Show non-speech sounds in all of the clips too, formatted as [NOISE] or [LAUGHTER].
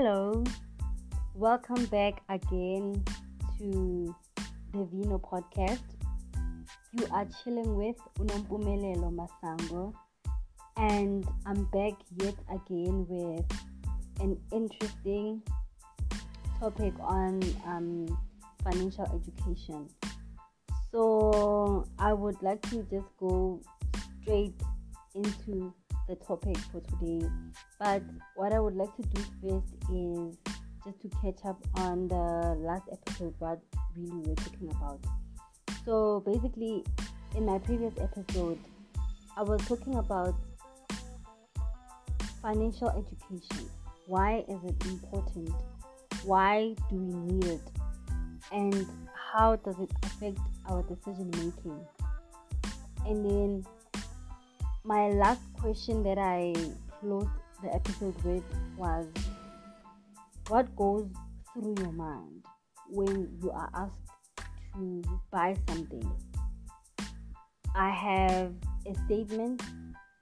Hello, welcome back again to the Vino podcast. You are chilling with Unompumelelo Masango, and I'm back yet again with an interesting topic on um, financial education. So, I would like to just go straight into the topic for today. But what I would like to do first is just to catch up on the last episode, what really we're talking about. So basically, in my previous episode, I was talking about financial education. Why is it important? Why do we need it? And how does it affect our decision making? And then my last question that I closed the episode with was what goes through your mind when you are asked to buy something? I have a statement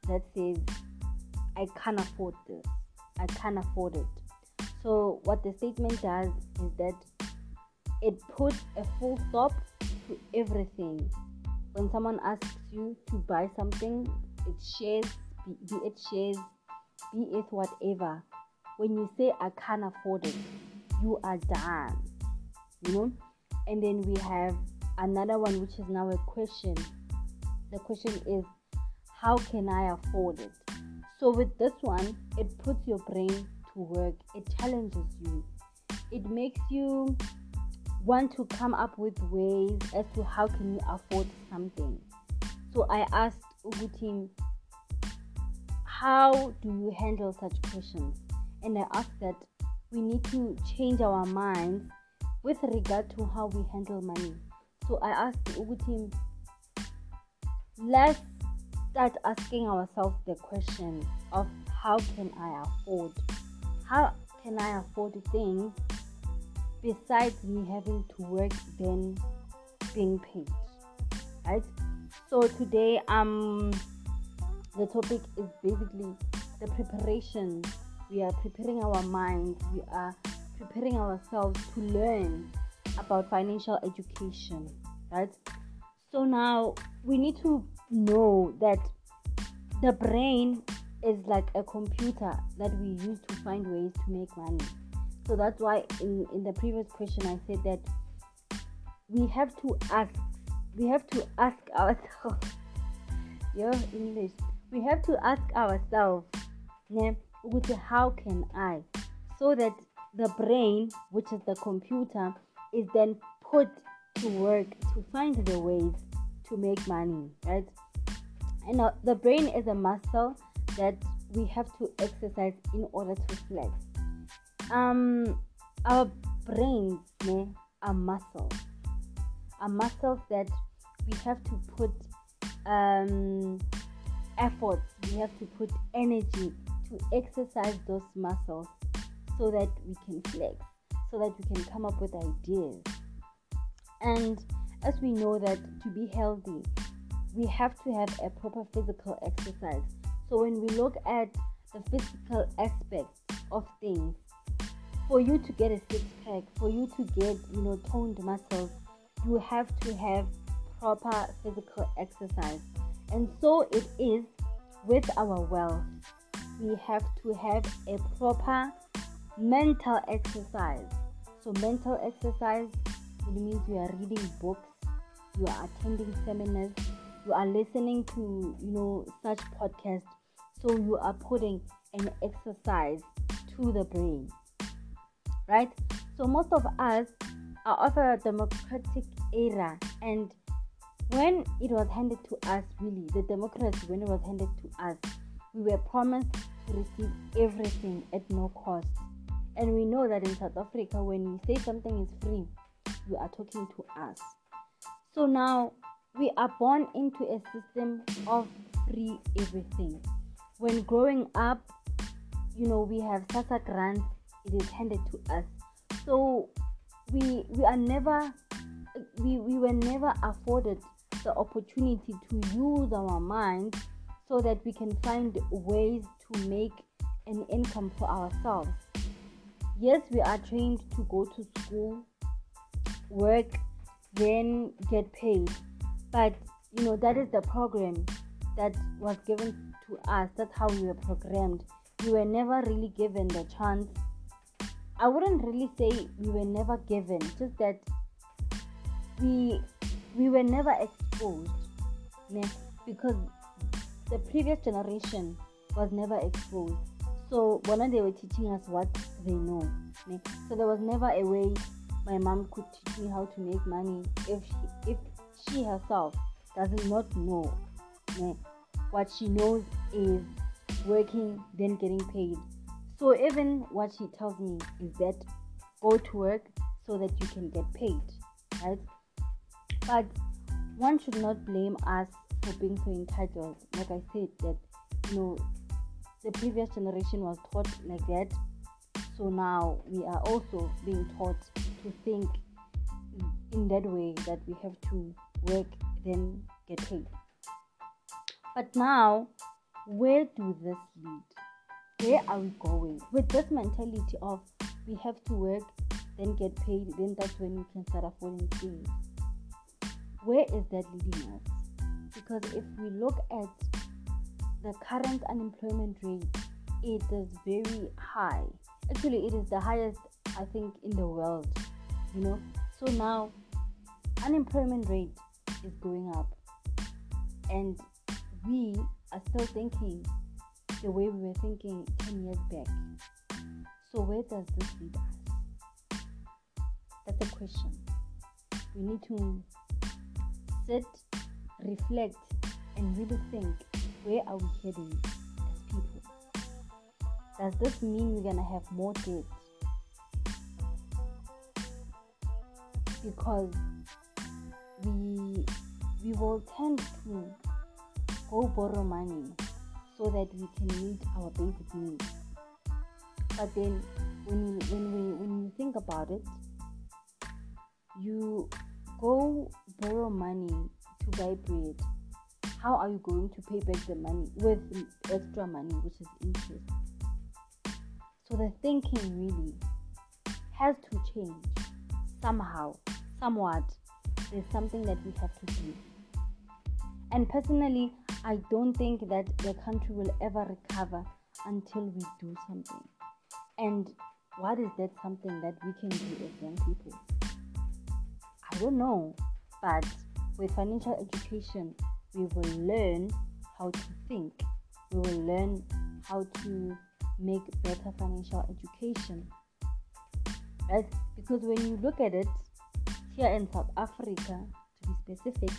that says, I can't afford this. I can't afford it. So, what the statement does is that it puts a full stop to everything. When someone asks you to buy something, it shares, be, it shares, be it whatever. When you say I can't afford it, you are done. You know? And then we have another one which is now a question. The question is how can I afford it? So with this one, it puts your brain to work. It challenges you. It makes you want to come up with ways as to how can you afford something. So I asked Ugutim, how do you handle such questions? And I ask that we need to change our minds with regard to how we handle money. So I asked Ugutim, let's start asking ourselves the question of how can I afford? How can I afford things besides me having to work then being paid? Right? So today um the topic is basically the preparation. We are preparing our minds, we are preparing ourselves to learn about financial education, right? So now we need to know that the brain is like a computer that we use to find ways to make money. So that's why in, in the previous question I said that we have to ask we have to ask ourselves. [LAUGHS] Your English. We have to ask ourselves how can I? So that the brain which is the computer is then put to work to find the ways to make money right? And uh, the brain is a muscle that we have to exercise in order to flex. Um our brains ne, are muscles are muscles that we have to put um efforts, we have to put energy to exercise those muscles so that we can flex, so that we can come up with ideas. And as we know that to be healthy, we have to have a proper physical exercise. So when we look at the physical aspect of things, for you to get a six pack, for you to get, you know, toned muscles, you have to have proper physical exercise. And so it is with our wealth. We have to have a proper mental exercise. So, mental exercise it means you are reading books, you are attending seminars, you are listening to you know such podcasts. So you are putting an exercise to the brain, right? So most of us are a democratic era, and when it was handed to us, really, the democracy, when it was handed to us, we were promised to receive everything at no cost. And we know that in South Africa, when we say something is free, we are talking to us. So now we are born into a system of free everything. When growing up, you know, we have SASSA grants, it is handed to us. So we we are never we, we were never afforded the opportunity to use our minds so that we can find ways to make an income for ourselves. yes, we are trained to go to school, work, then get paid. But you know, that is the program that was given to us. That's how we were programmed. We were never really given the chance. I wouldn't really say we were never given, just that we we were never exposed. Because the previous generation was never exposed. So when they were teaching us what they know. So there was never a way my mom could teach me how to make money if she, if she herself does not know. What she knows is working, then getting paid. So even what she tells me is that go to work so that you can get paid, right? But one should not blame us for being so entitled. Like I said, that you know the previous generation was taught like that so now we are also being taught to think in that way that we have to work then get paid. But now where do this lead? Where are we going? With this mentality of we have to work then get paid then that's when we can start affording things where is that leading us? Because if we look at the current unemployment rate it is very high. Actually it is the highest i think in the world you know? So now unemployment rate is going up. And we are still thinking the way we were thinking 10 years back. So where does this lead us? That's a question. We need to sit reflect and really think where are we heading as people? Does this mean we're gonna have more debt? Because we we will tend to go borrow money so that we can meet our basic needs. But then when we, when we when you think about it, you go borrow money to buy bread how are you going to pay back the money with extra money, which is interest? So the thinking really has to change somehow, somewhat. There's something that we have to do. And personally, I don't think that the country will ever recover until we do something. And what is that something that we can do as young people? I don't know, but with financial education, we will learn how to think. We will learn how to make better financial education. Right? Because when you look at it, here in South Africa, to be specific,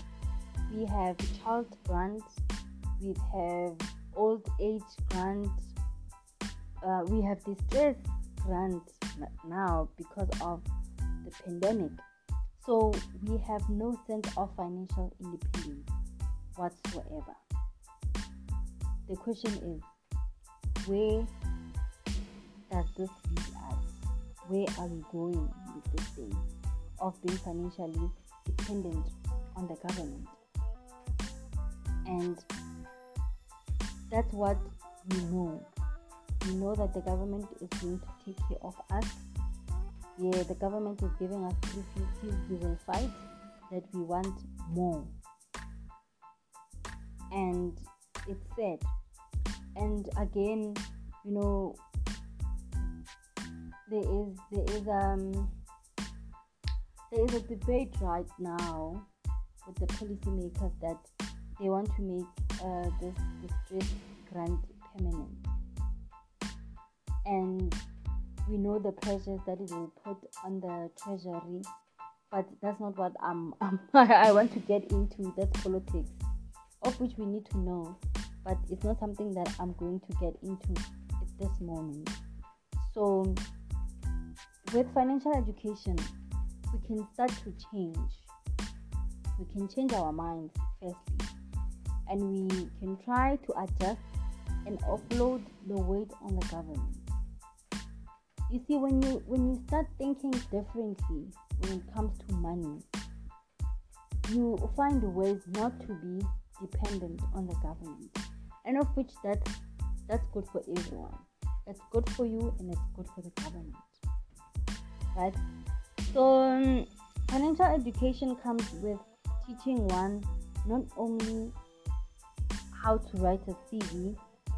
we have child grants, we have old age grants, uh, we have distress grants now because of the pandemic. So we have no sense of financial independence whatsoever. The question is where does this lead us? Where are we going with this thing of being financially dependent on the government? And that's what we know. We know that the government is going to take care of us. Yeah, the government is giving us refugees. We will fight that we want more and it's sad and again you know there is there is um there is a debate right now with the policymakers that they want to make uh, this distress grant permanent and we know the pressures that it will put on the treasury but that's not what I'm, [LAUGHS] I'm I want to get into that's politics of which we need to know, but it's not something that I'm going to get into at this moment. So, with financial education, we can start to change. We can change our minds, firstly, and we can try to adjust and offload the weight on the government. You see, when you when you start thinking differently when it comes to money, you find ways not to be dependent on the government and of which that's that's good for everyone it's good for you and it's good for the government right? So, um, financial education comes with teaching one not only how to write a CV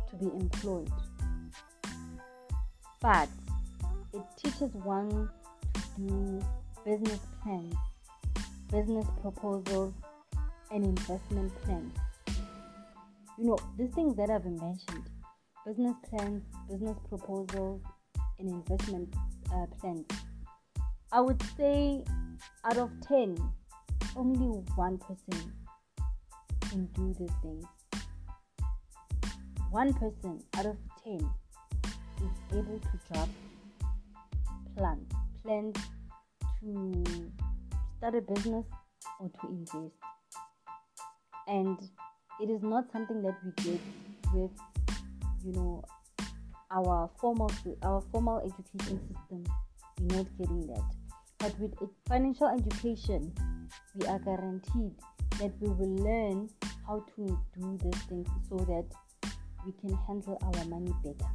to be employed, but it teaches one to do business plans, business proposals, and investment plans. You know, these things that I've mentioned business plans, business proposals, and investment uh, plans. I would say out of 10, only one person can do these things. One person out of 10 is able to draft plans, plans to start a business or to invest. And it is not something that we get with, you know, our formal our formal education system. We're not getting that. But with financial education, we are guaranteed that we will learn how to do these things so that we can handle our money better.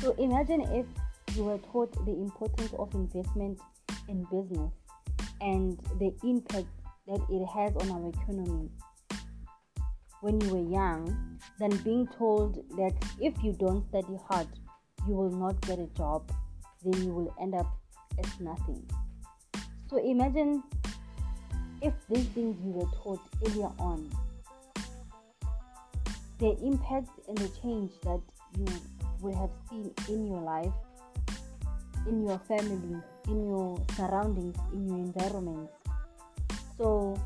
So imagine if you were taught the importance of investment in business and the impact that it has on our economy when you were young than being told that if you don't study hard, you will not get a job, then you will end up as nothing. So imagine if these things you were taught earlier on, the impact and the change that you will have seen in your life, in your family, in your surroundings, in your environment. So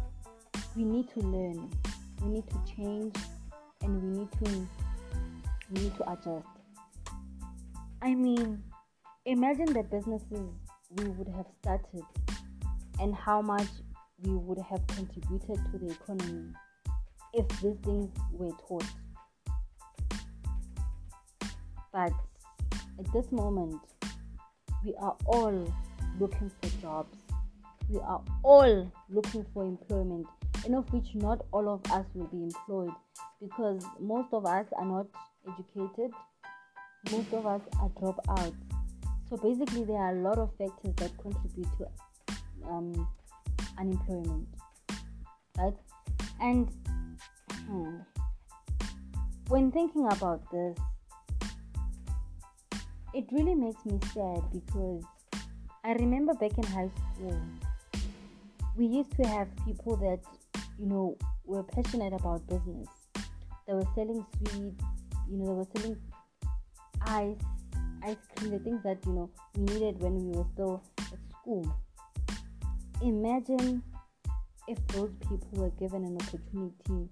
we need to learn, we need to change, and we need to we need to adjust. I mean, imagine the businesses we would have started and how much we would have contributed to the economy if these things were taught. But at this moment, we are all looking for jobs. We are all looking for employment, and of which not all of us will be employed because most of us are not educated, most of us are dropouts. So basically, there are a lot of factors that contribute to um, unemployment, right? And hmm, when thinking about this, it really makes me sad because I remember back in high school, we used to have people that, you know, were passionate about business. They were selling sweets, you know, they were selling ice, ice cream, the things that, you know, we needed when we were still at school. Imagine if those people were given an opportunity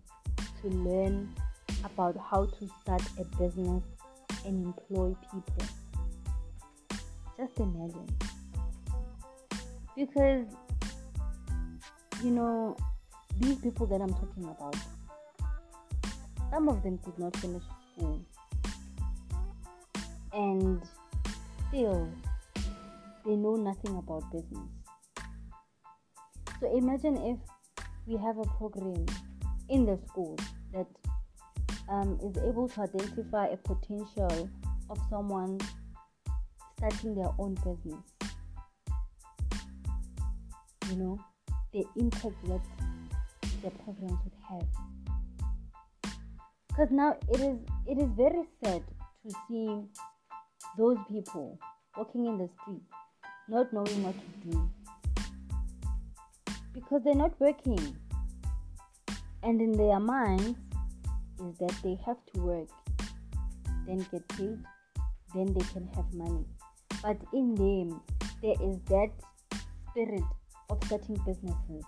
to learn about how to start a business and employ people. Just imagine. Because, you know, these people that I'm talking about, some of them did not finish school. And still, they know nothing about business. So imagine if we have a program in the school that um, is able to identify a potential of someone starting their own business. You know, the impact that the programs would have. Because now it is it is very sad to see those people walking in the street not knowing what to do because they're not working and in their minds is that they have to work then get paid then they can have money but in them there is that spirit of starting businesses.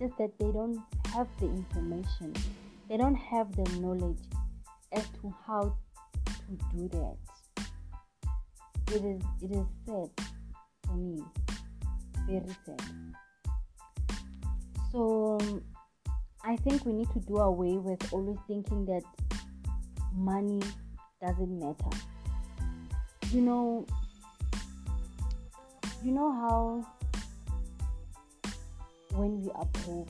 Just that they don't have the information. They don't have the knowledge as to how to do that. It is it is sad for me. Very sad. So i think we need to do away with always thinking that money doesn't matter. You know you know how when we are broke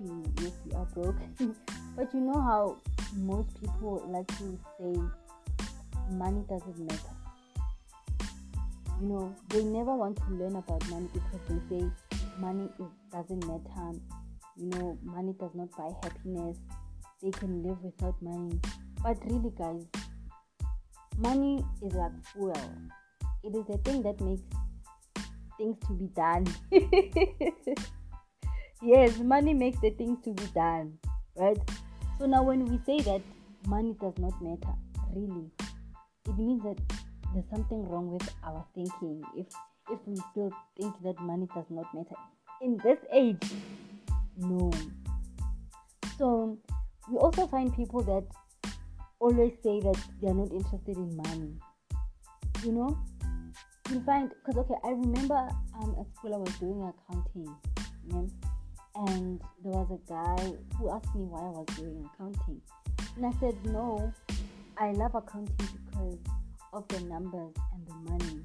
yeah, if yes we are broke [LAUGHS] but you know how most people like to say money doesn't matter. You know they never want to learn about money because they say money is, doesn't matter. You know money does not buy happiness. They can live without money. But really guys money is like fuel it is the thing that makes things to be done. [LAUGHS] Yes money makes the things to be done right? So now when we say that money does not matter really it means that there's something wrong with our thinking. If if we still think that money does not matter in this age no. So we also find people that always say that they're not interested in money you know find because okay i remember um at school i was doing accounting yeah? and there was a guy who asked me why i was doing accounting and i said no i love accounting because of the numbers and the money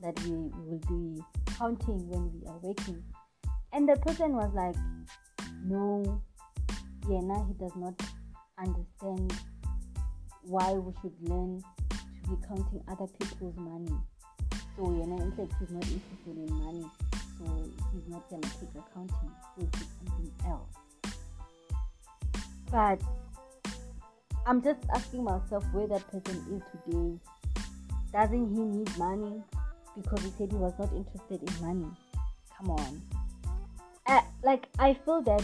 that we will be counting when we are working and the person was like no now he does not understand why we should learn to be counting other people's money so know in fact he's not interested in money so he's not gonna take accounting. He'll something else. But i'm just asking myself where that person is today. Doesn't he need money? Because he said he was not interested in money. Come on. Uh, like i feel that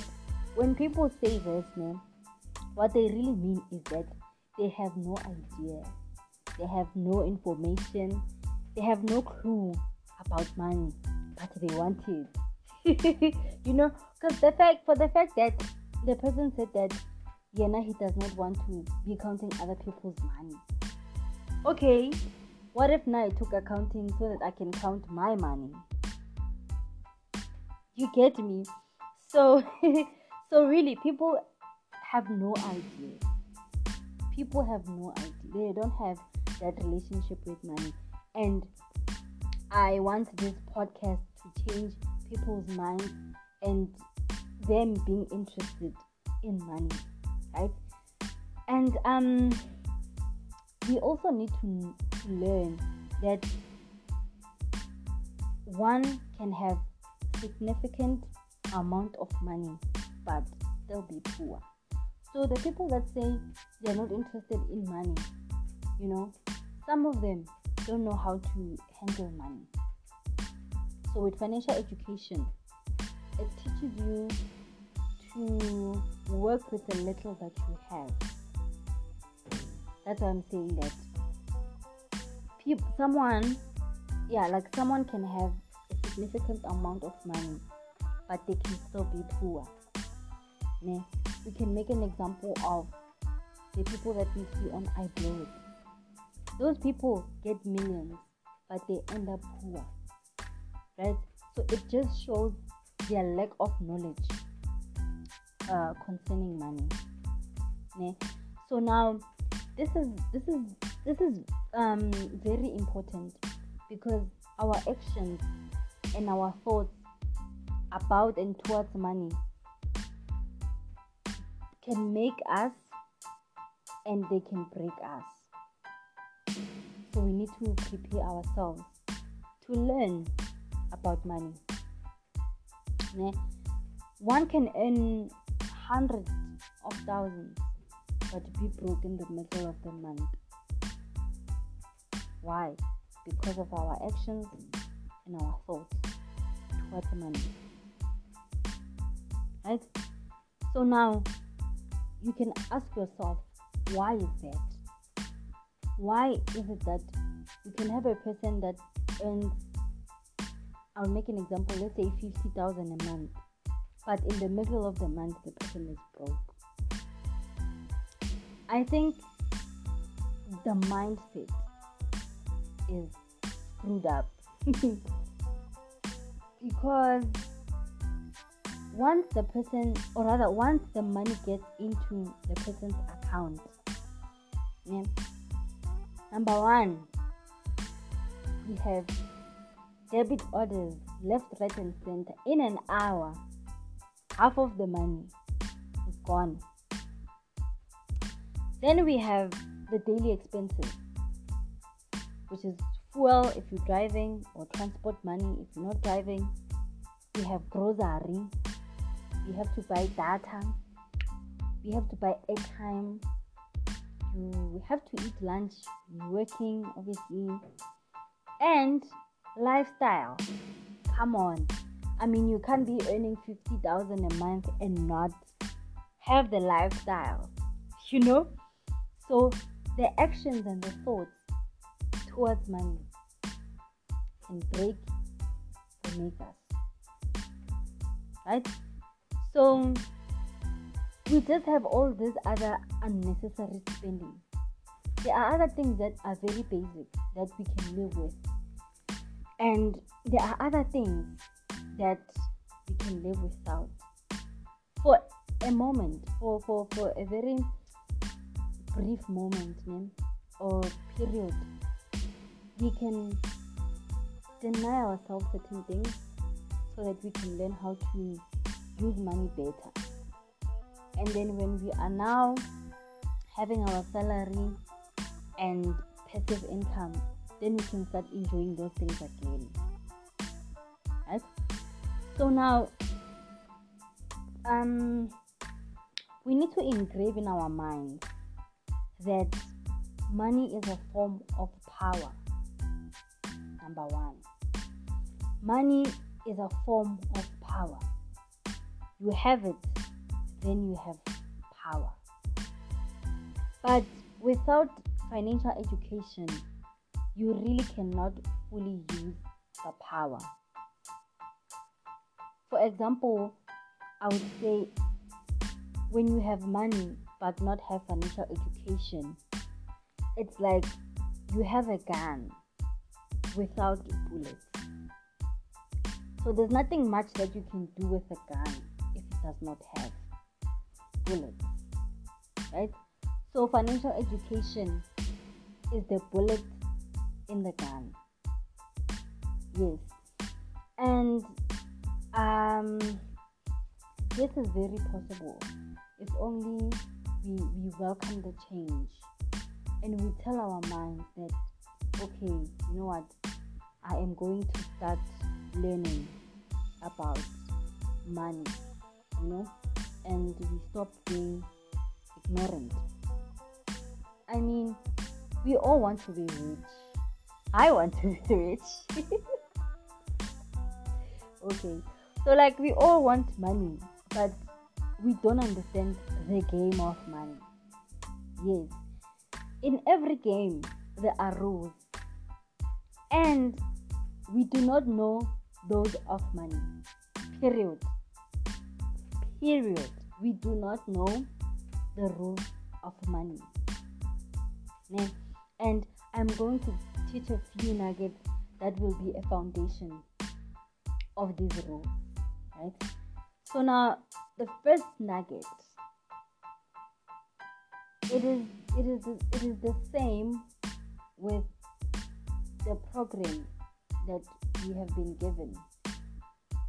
when people say this man what they really mean is that they have no idea. They have no information they have no clue about money but they want it. [LAUGHS] You know because the fact for the fact that the person said that Yena he does not want to be counting other people's money. Okay what if now I took accounting so that I can count my money? You get me? So [LAUGHS] so really people have no idea. People have no idea. They don't have that relationship with money and i want this podcast to change people's minds and them being interested in money right and um we also need to, learn that one can have significant amount of money but still be poor. So the people that say they're not interested in money, you know, some of them don't know how to handle money. So with financial education, it teaches you to work with the little that you have. That's why I'm saying that people, someone, yeah, like someone can have a significant amount of money, but they can still be poor. Ne? We can make an example of the people that we see on iBlow. Those people get millions, but they end up poor, right? So it just shows their lack of knowledge uh, concerning money. Ne? So now, this is this is this is um, very important because our actions and our thoughts about and towards money can make us and they can break us. So we need to prepare ourselves to learn about money. One can earn hundreds of thousands but be broke in the middle of the month. Why? Because of our actions and our thoughts towards money. Right? So now you can ask yourself, why is that? Why is it that you can have a person that earns, I'll make an example, let's say 50,000 a month, but in the middle of the month, the person is broke? I think the mindset is screwed up [LAUGHS] because once the person or rather once the money gets into the person's account yeah, number one we have debit orders left right and center. In an hour half of the money is gone. Then we have the daily expenses which is fuel if you're driving or transport money if you're not driving. We have grocery. We have to buy data. We have to buy airtime you have to eat lunch you're working obviously. And lifestyle. Come on. I mean you can't be earning 50000 a month and not have the lifestyle you know? So the actions and the thoughts towards money can break or make us right? So we just have all this other unnecessary spending. There are other things that are very basic that we can live with. And there are other things that we can live without. For a moment for for, for a very brief moment man, or period we can deny ourselves certain things so that we can learn how to use money better and then when we are now having our salary and passive income then we can start enjoying those things again. Right? So now, um, we need to engrave in our mind that money is a form of power. Number one, money is a form of power. You have it, then you have power. But without financial education, you really cannot fully use the power. For example, I would say when you have money but not have financial education, it's like you have a gun without bullets. So there's nothing much that you can do with a gun if it does not have bullets. Right? So financial education is the bullet in the gun. Yes. And um, this is very possible if only we, we welcome the change and we tell our minds that, okay, you know what, I am going to start learning about money, you know, and we stop being ignorant. I mean, we all want to be rich I want to [LAUGHS] be rich. okay, so like we all want money, but we don't understand the game of money. Yes, in every game there are rules, and we do not know those of money. Period. Period. We do not know the rule of money. And I'm going to teach a few nuggets that will be a foundation of these rules, right? So now the first nugget it is it is it is the same with the program that we have been given.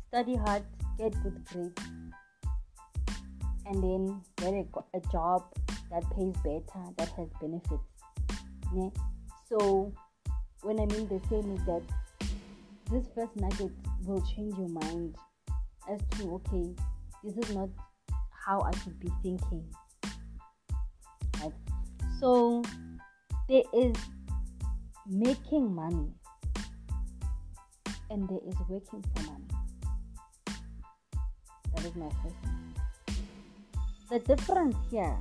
Study hard, get good grades, and then get a, a job that pays better, that has benefits. Yeah? So when I mean the same is that this first nugget will change your mind as to okay, this is not how I should be thinking. Right? So there is making money and there is working for money. That is my first. The difference here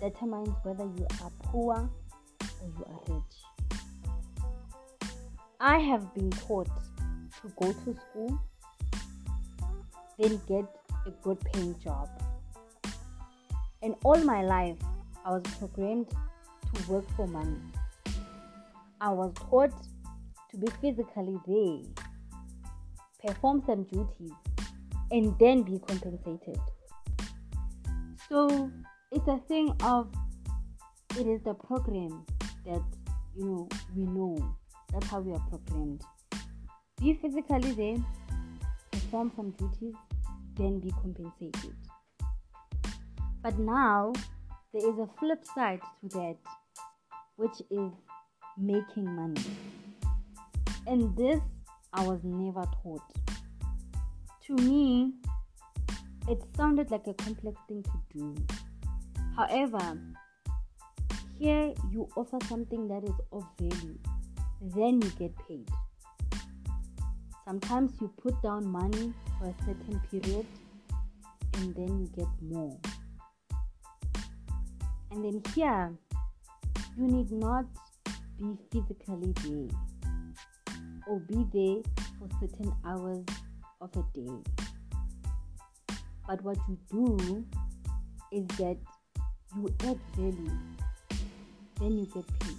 determines whether you are poor or you are rich. I have been taught to go to school, then get a good paying job. And all my life, I was programmed to work for money. I was taught to be physically there, perform some duties, and then be compensated. So it's a thing of it is the program that you know we know that's how we are programmed. Be physically there, perform some duties, then be compensated. But now there is a flip side to that, which is making money. And this I was never taught. To me, it sounded like a complex thing to do. However, here you offer something that is of value, then you get paid. Sometimes you put down money for a certain period and then you get more. And then here, you need not be physically there or be there for certain hours of a day. But what you do is that you add value, then you get paid.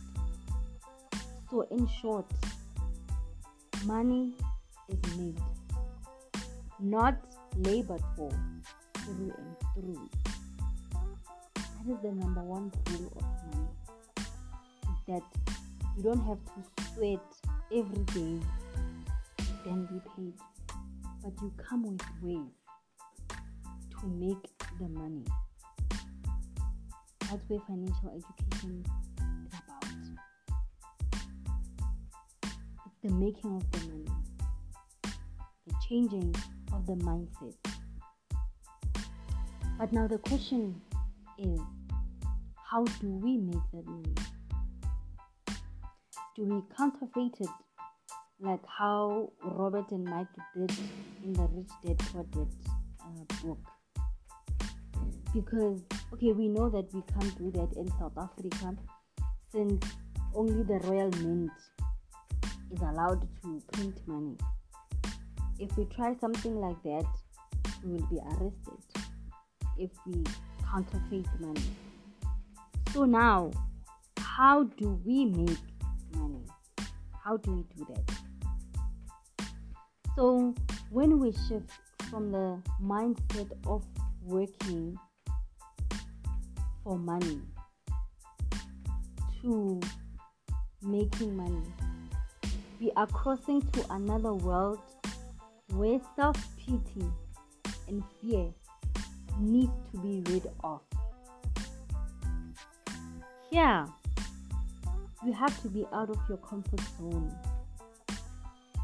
So, in short, money is made, not labored for through and through. That is the number one rule of money. That you don't have to sweat every day, then be paid, but you come with ways make the money. That's where financial education is about. It's the making of the money, the changing of the mindset. But now the question is how do we make that money? Do we counterfeit it like how Robert and Mike did in the Rich Dad Poor Dad uh, book? Because, okay, we know that we can't do that in South Africa since only the Royal Mint is allowed to print money. If we try something like that, we will be arrested if we counterfeit money. So now, how do we make money? How do we do that? So when we shift from the mindset of working for money to making money, we are crossing to another world where self pity and fear need to be rid of. Here, you have to be out of your comfort zone.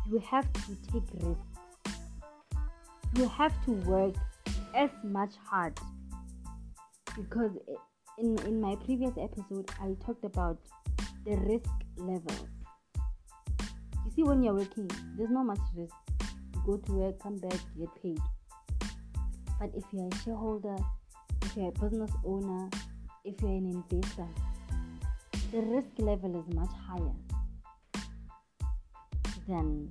You have to take risks. You have to work as much hard because in, in my previous episode I talked about the risk levels. You see, when you're working, there's not much risk. You go to work, come back, get paid. But if you're a shareholder, if you're a business owner, if you're an investor, the risk level is much higher than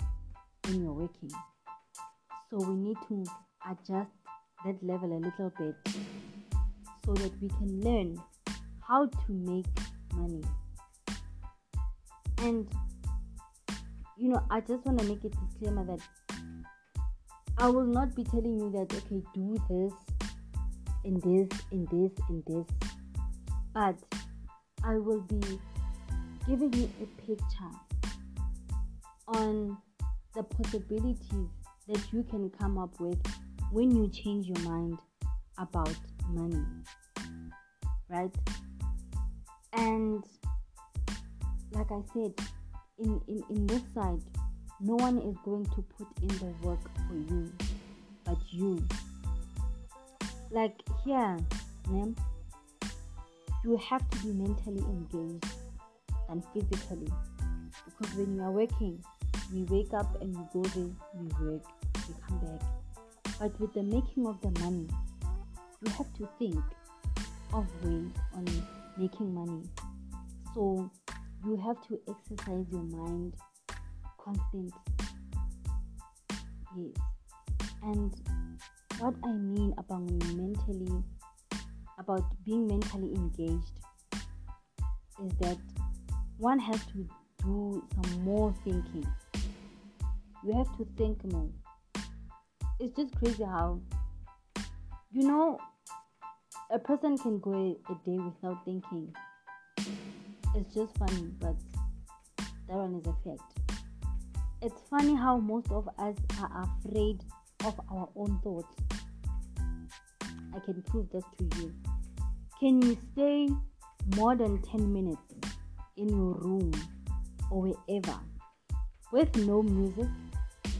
when you're working. So we need to adjust that level a little bit so that we can learn how to make money. And you know, I just want to make a disclaimer that I will not be telling you that okay, do this and this and this and this, but I will be giving you a picture on the possibilities that you can come up with when you change your mind about money, right? And like I said, in, in, in this side, no one is going to put in the work for you but you. Like here, ma'am, you have to be mentally engaged and physically. Because when you are working, we wake up and we go there, we work, we come back. But with the making of the money, you have to think of ways on making money. So you have to exercise your mind constantly. Yes. And what I mean about mentally about being mentally engaged is that one has to do some more thinking. You have to think more. It's just crazy how you know a person can go a, a day without thinking. It's just funny, but that one is a fact it's funny how most of us are afraid of our own thoughts. I can prove this to you. Can you stay more than 10 minutes in your room or wherever with no music,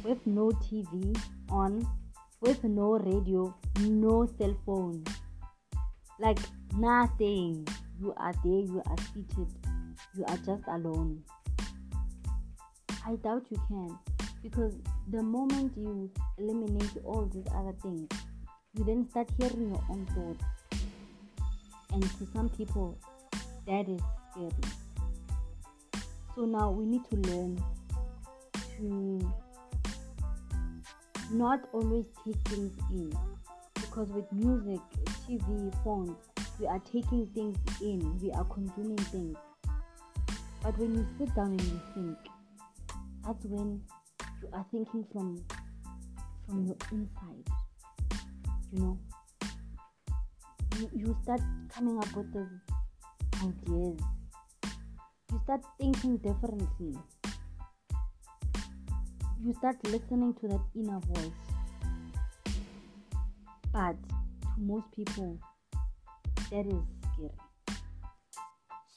with no TV on, with no radio, no cell phone. Like nothing. You are there, you are seated, you are just alone. I doubt you can because the moment you eliminate all these other things, you then start hearing your own thoughts. And to some people, that is scary. So now we need to learn to not always take things in because with music, TV, phones, we are taking things in, we are consuming things. But when you sit down and you think, that's when you are thinking from from your inside. You know, you, you start coming up with these ideas. You start thinking differently. You start listening to that inner voice. But to most people, that is scary.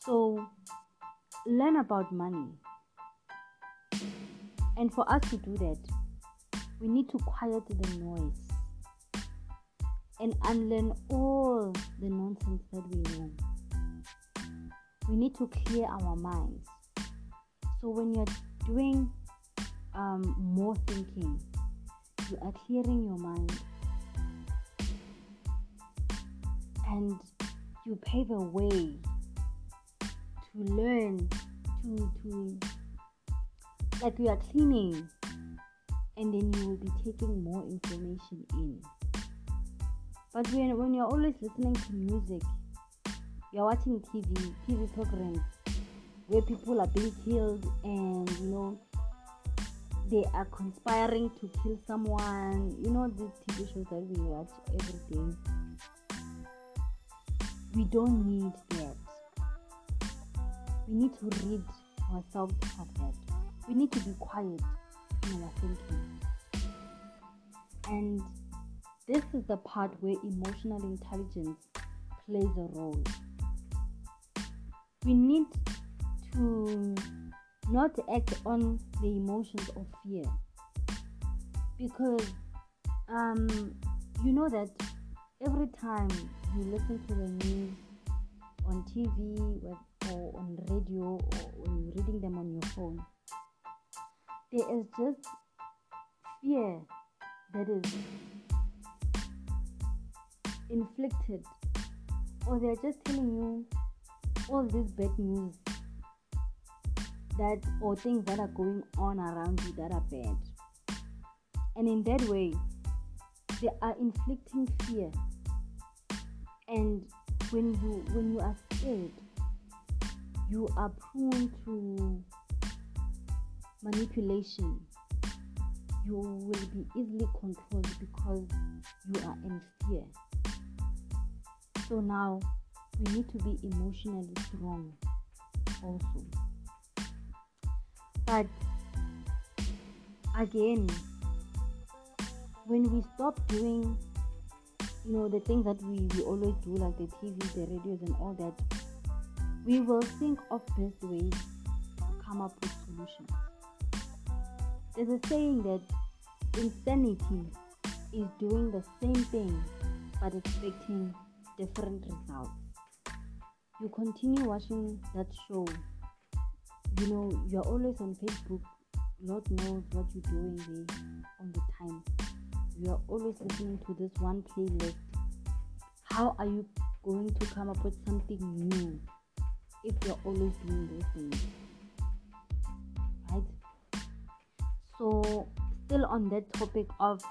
So, learn about money. And for us to do that, we need to quiet the noise and unlearn all the nonsense that we know. We need to clear our minds. So when you're doing um, more thinking, you are clearing your mind. And you pave a way to learn to to like you are cleaning. And then you will be taking more information in. But when, when you're always listening to music you're watching tv tv programs where people are being killed and you know they are conspiring to kill someone you know these tv shows that we watch every day we don't need that we need to rid ourselves of that we need to be quiet in our thinking. And this is the part where emotional intelligence plays a role. We need to not act on the emotions of fear. Because um, you know that every time you listen to the news on TV or on radio or when you're reading them on your phone, there is just fear that is inflicted, or they're just telling you all this bad news that or things that are going on around you that are bad. And in that way, they are inflicting fear. And when you when you are scared, you are prone to manipulation, you will be easily controlled because you are in fear. So now we need to be emotionally strong also. But again, when we stop doing you know the things that we, we always do like the TV, the radios and all that, we will think of best ways to come up with solutions. There's a saying that insanity is doing the same thing but expecting different results. You continue watching that show, you know, you're always on Facebook, Lord knows what you're doing there on the time. You are always listening to this one playlist. How are you going to come up with something new if you're always doing those things? Right? So, still on that topic of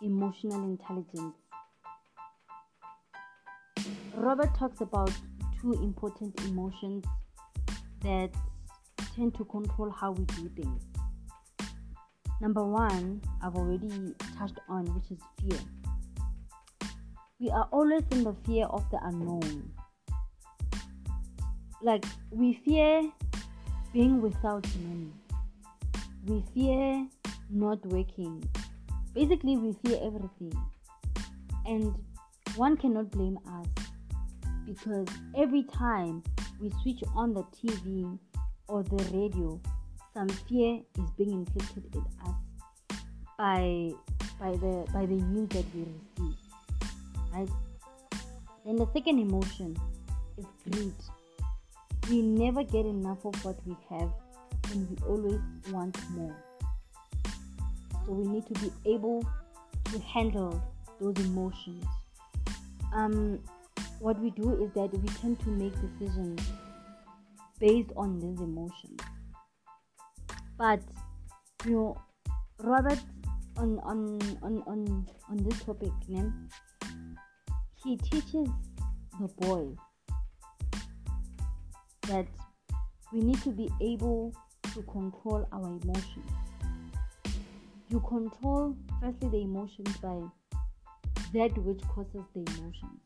emotional intelligence, Robert talks about two important emotions that tend to control how we do things. Number one, I've already touched on, which is fear. We are always in the fear of the unknown. Like, we fear being without money we fear not working. Basically, we fear everything. And one cannot blame us because every time we switch on the TV or the radio, some fear is being inflicted in us by by the by the news that we receive right? Then the second emotion is greed. We never get enough of what we have and we always want more. So we need to be able to handle those emotions. Um what we do is that we tend to make decisions based on these emotions. But you know robert on on on on, on this topic name he teaches the boys that we need to be able to control our emotions. You control firstly the emotions by that which causes the emotions.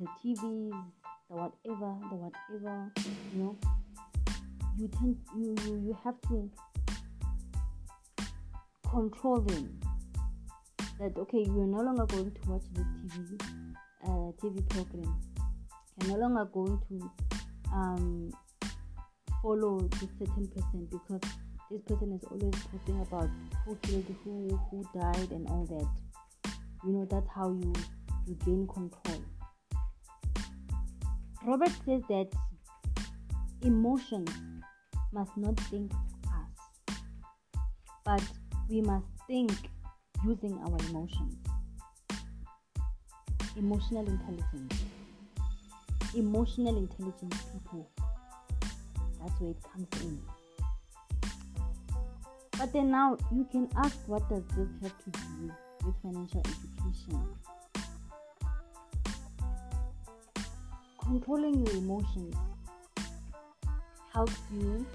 The tvs the whatever the whatever you know. You tend you you, you have to control them. That okay you're no longer going to watch the tv uh, tv program. You're no longer going to um, follow this certain person because this person is always posting about who killed who who died and all that. You know that's how you you gain control robert says that emotions must not think us, but we must think using our emotions. Emotional intelligence. Emotional intelligence people. That's where it comes in. But then now you can ask what does this have to do with financial education? Controlling your emotions helps you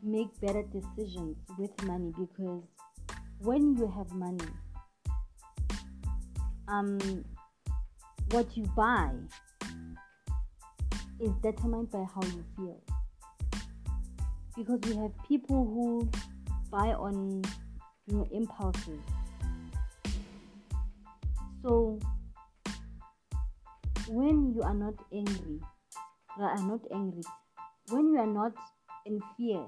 make better decisions with money because when you have money um what you buy is determined by how you feel. Because we have people who buy on you know impulses. So when you are not angry are not angry when you are not in fear,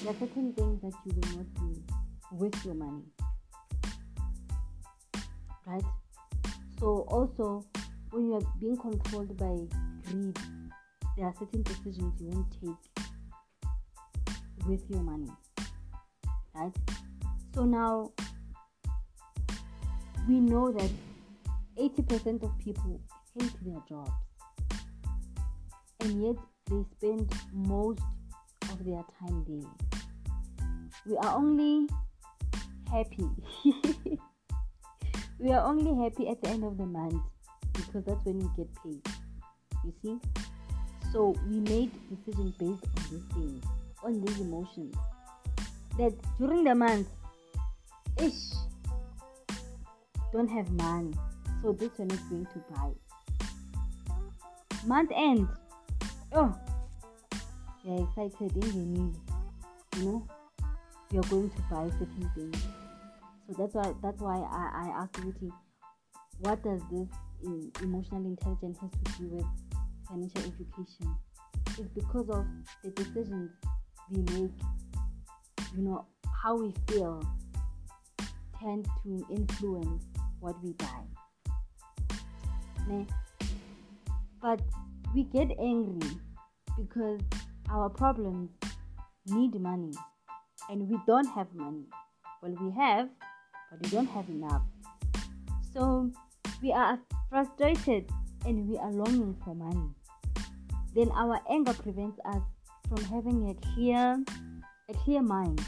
there are certain things that you will not do with your money. Right? So, also, when you are being controlled by greed, there are certain decisions you won't take with your money. Right? So, now we know that 80% of people hate their jobs, and yet they spend most of their time there. We are only happy. [LAUGHS] we are only happy at the end of the month because that's when we get paid. You see? So we made decisions based on these things, on these emotions. That during the month, ish, don't have money, so this one is going to buy. Month end, oh. You're excited in the need you know you're going to buy certain things. So that's why that's why i, I asked you what does this emotional intelligence has to do with financial education? It's because of the decisions we make. You know how we feel tend to influence what we buy but we get angry because our problems need money and we don't have money. Well, we have, but we don't have enough. So we are frustrated and we are longing for money. Then our anger prevents us from having a clear, a clear mind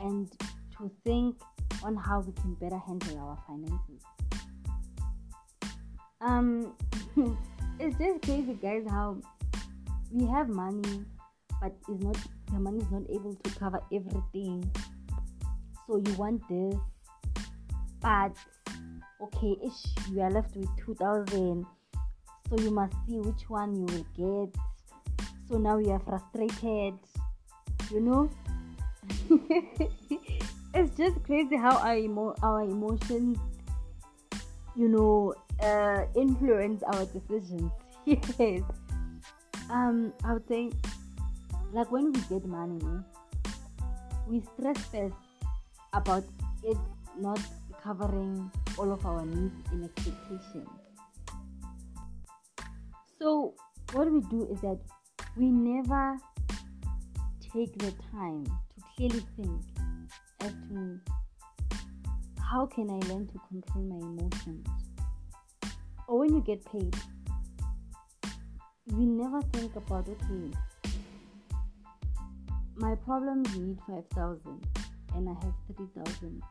and to think on how we can better handle our finances. Um, [LAUGHS] it's just crazy, guys, how we have money, but it's not the money is not able to cover everything. So you want this, but okay, ish, you are left with two thousand. So you must see which one you will get. So now you are frustrated, you know. [LAUGHS] it's just crazy how our emo- our emotions, you know, uh, influence our decisions. [LAUGHS] yes. Um, I would say like when we get money, we stress first about it not covering all of our needs and expectations. So, what we do is that we never take the time to clearly think as to how can I learn to control my emotions? Or when you get paid, we never think about okay, my problems need 5,000 and I have 3,000.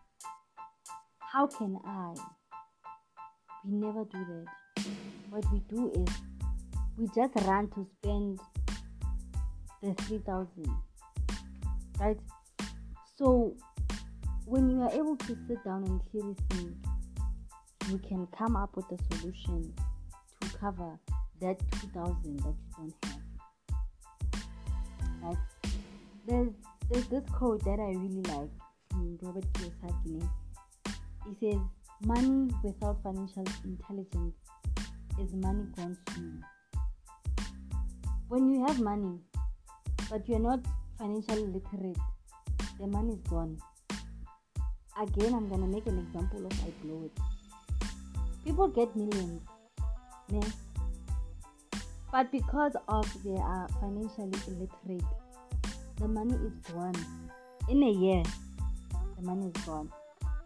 How can I? We never do that. What we do is we just run to spend the 3,000. Right? So when you are able to sit down and clearly think, you can come up with a solution to cover that 2000 that you don't have. Right? There's there's this quote that I really like from Robert Kiyosaki. He says, "Money without financial intelligence is money gone soon." When you have money, but you're not financially literate, the money is gone again i'm gonna make an example of i blow it people get millions né? But because of they are financially illiterate the money is gone in a year the money is gone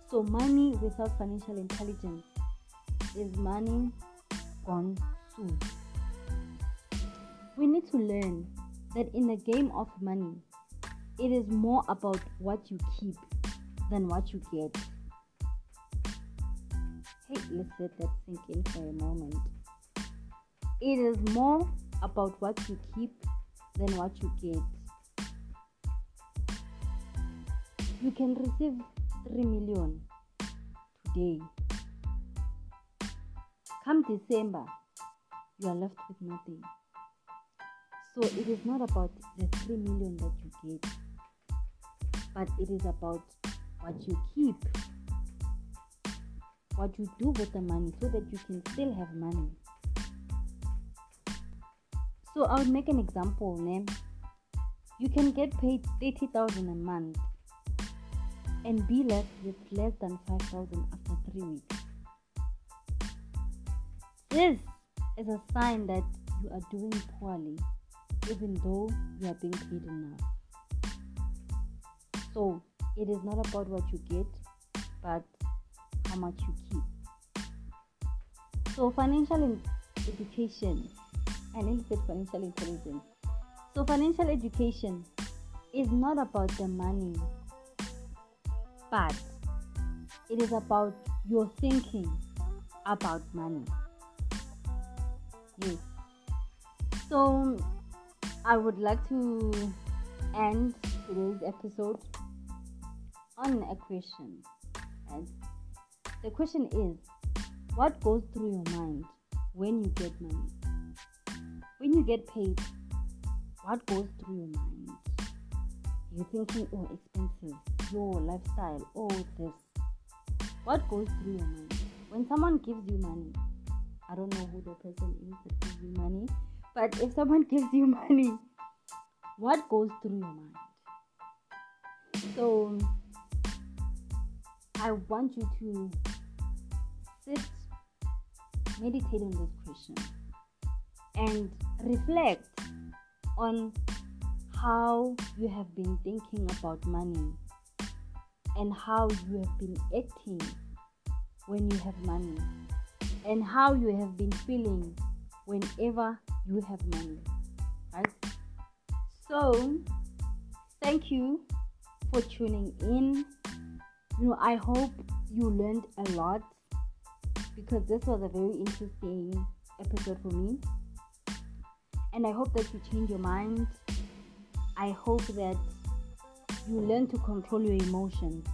so money without financial intelligence is money gone soon we need to learn that in the game of money it is more about what you keep than what you get. Hey, let's let that sink in for a moment. It is more about what you keep than what you get. You can receive 3 million today. Come December, you are left with nothing. So it is not about the 3 million that you get, but it is about what you keep, what you do with the money so that you can still have money. So I would make an example, name. You can get paid 30,000 a month and be left with less than 5,000 after 3 weeks. This is a sign that you are doing poorly even though you are being paid enough. So, it is not about what you get, but how much you keep. So, financial education, and bit financial intelligence. So, financial education is not about the money, but it is about your thinking about money. Yes. So, I would like to end today's episode on a question. And the question is what goes through your mind when you get money? You get paid, what goes through your mind? You're thinking, oh, expensive, your lifestyle, oh, this. What goes through your mind? When someone gives you money, I don't know who the person is that gives you money, but if someone [LAUGHS] gives you money, what goes through your mind? So, I want you to sit, meditate on this question, and reflect on how you have been thinking about money and how you have been acting when you have money and how you have been feeling whenever you have money right? So thank you for tuning in. You know i hope you learned a lot because this was a very interesting episode for me and i hope that you change your mind. I hope that you learn to control your emotions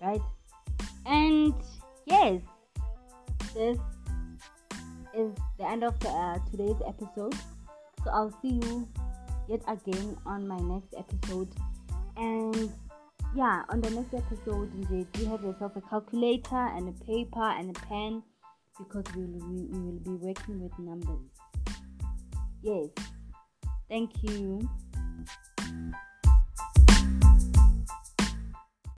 right? And yes this is the end of the, uh, today's episode. So i'll see you yet again on my next episode. And yeah, on the next episode, do you have yourself a calculator and a paper and a pen because we will, we will be working with numbers. Yes, thank you.